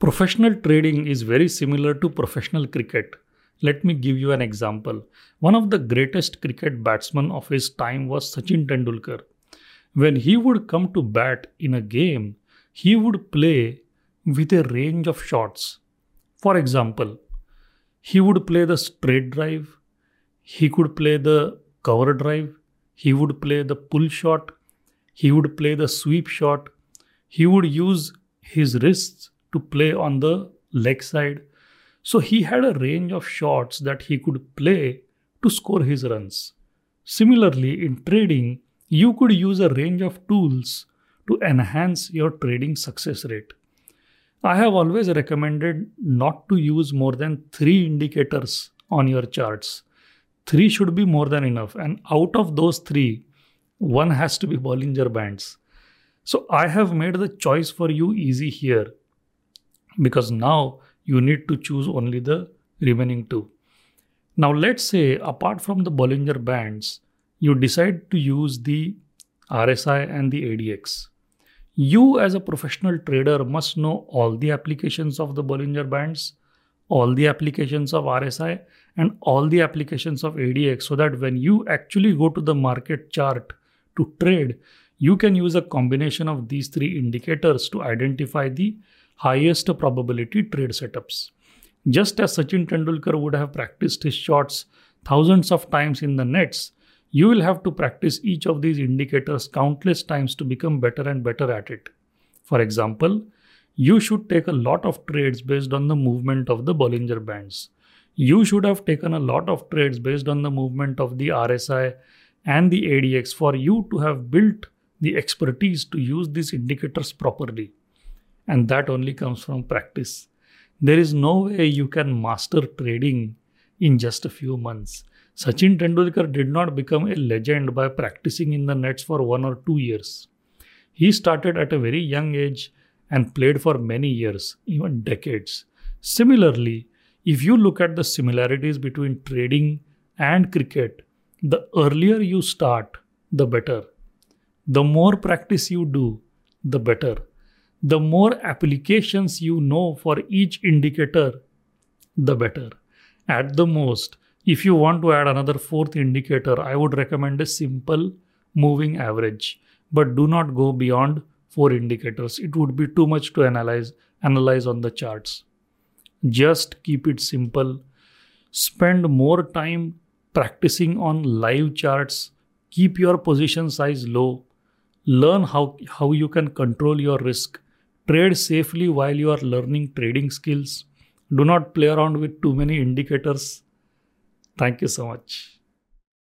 Professional trading is very similar to professional cricket. Let me give you an example. One of the greatest cricket batsmen of his time was Sachin Tendulkar. When he would come to bat in a game, he would play with a range of shots. For example, he would play the straight drive, he could play the cover drive, he would play the pull shot, he would play the sweep shot, he would use his wrists to play on the leg side. So he had a range of shots that he could play to score his runs. Similarly, in trading, you could use a range of tools to enhance your trading success rate. I have always recommended not to use more than three indicators on your charts. Three should be more than enough, and out of those three, one has to be Bollinger Bands. So I have made the choice for you easy here because now you need to choose only the remaining two. Now, let's say apart from the Bollinger Bands, you decide to use the RSI and the ADX. You, as a professional trader, must know all the applications of the Bollinger Bands, all the applications of RSI, and all the applications of ADX so that when you actually go to the market chart to trade, you can use a combination of these three indicators to identify the highest probability trade setups. Just as Sachin Tendulkar would have practiced his shots thousands of times in the nets, you will have to practice each of these indicators countless times to become better and better at it. For example, you should take a lot of trades based on the movement of the Bollinger Bands. You should have taken a lot of trades based on the movement of the RSI and the ADX for you to have built the expertise to use these indicators properly. And that only comes from practice. There is no way you can master trading in just a few months. Sachin Tendulkar did not become a legend by practicing in the nets for one or two years. He started at a very young age and played for many years, even decades. Similarly, if you look at the similarities between trading and cricket, the earlier you start, the better. The more practice you do, the better. The more applications you know for each indicator, the better. At the most, if you want to add another fourth indicator, I would recommend a simple moving average, but do not go beyond four indicators. It would be too much to analyze analyze on the charts. Just keep it simple. Spend more time practicing on live charts. Keep your position size low. Learn how, how you can control your risk. Trade safely while you are learning trading skills. Do not play around with too many indicators Thank you so much.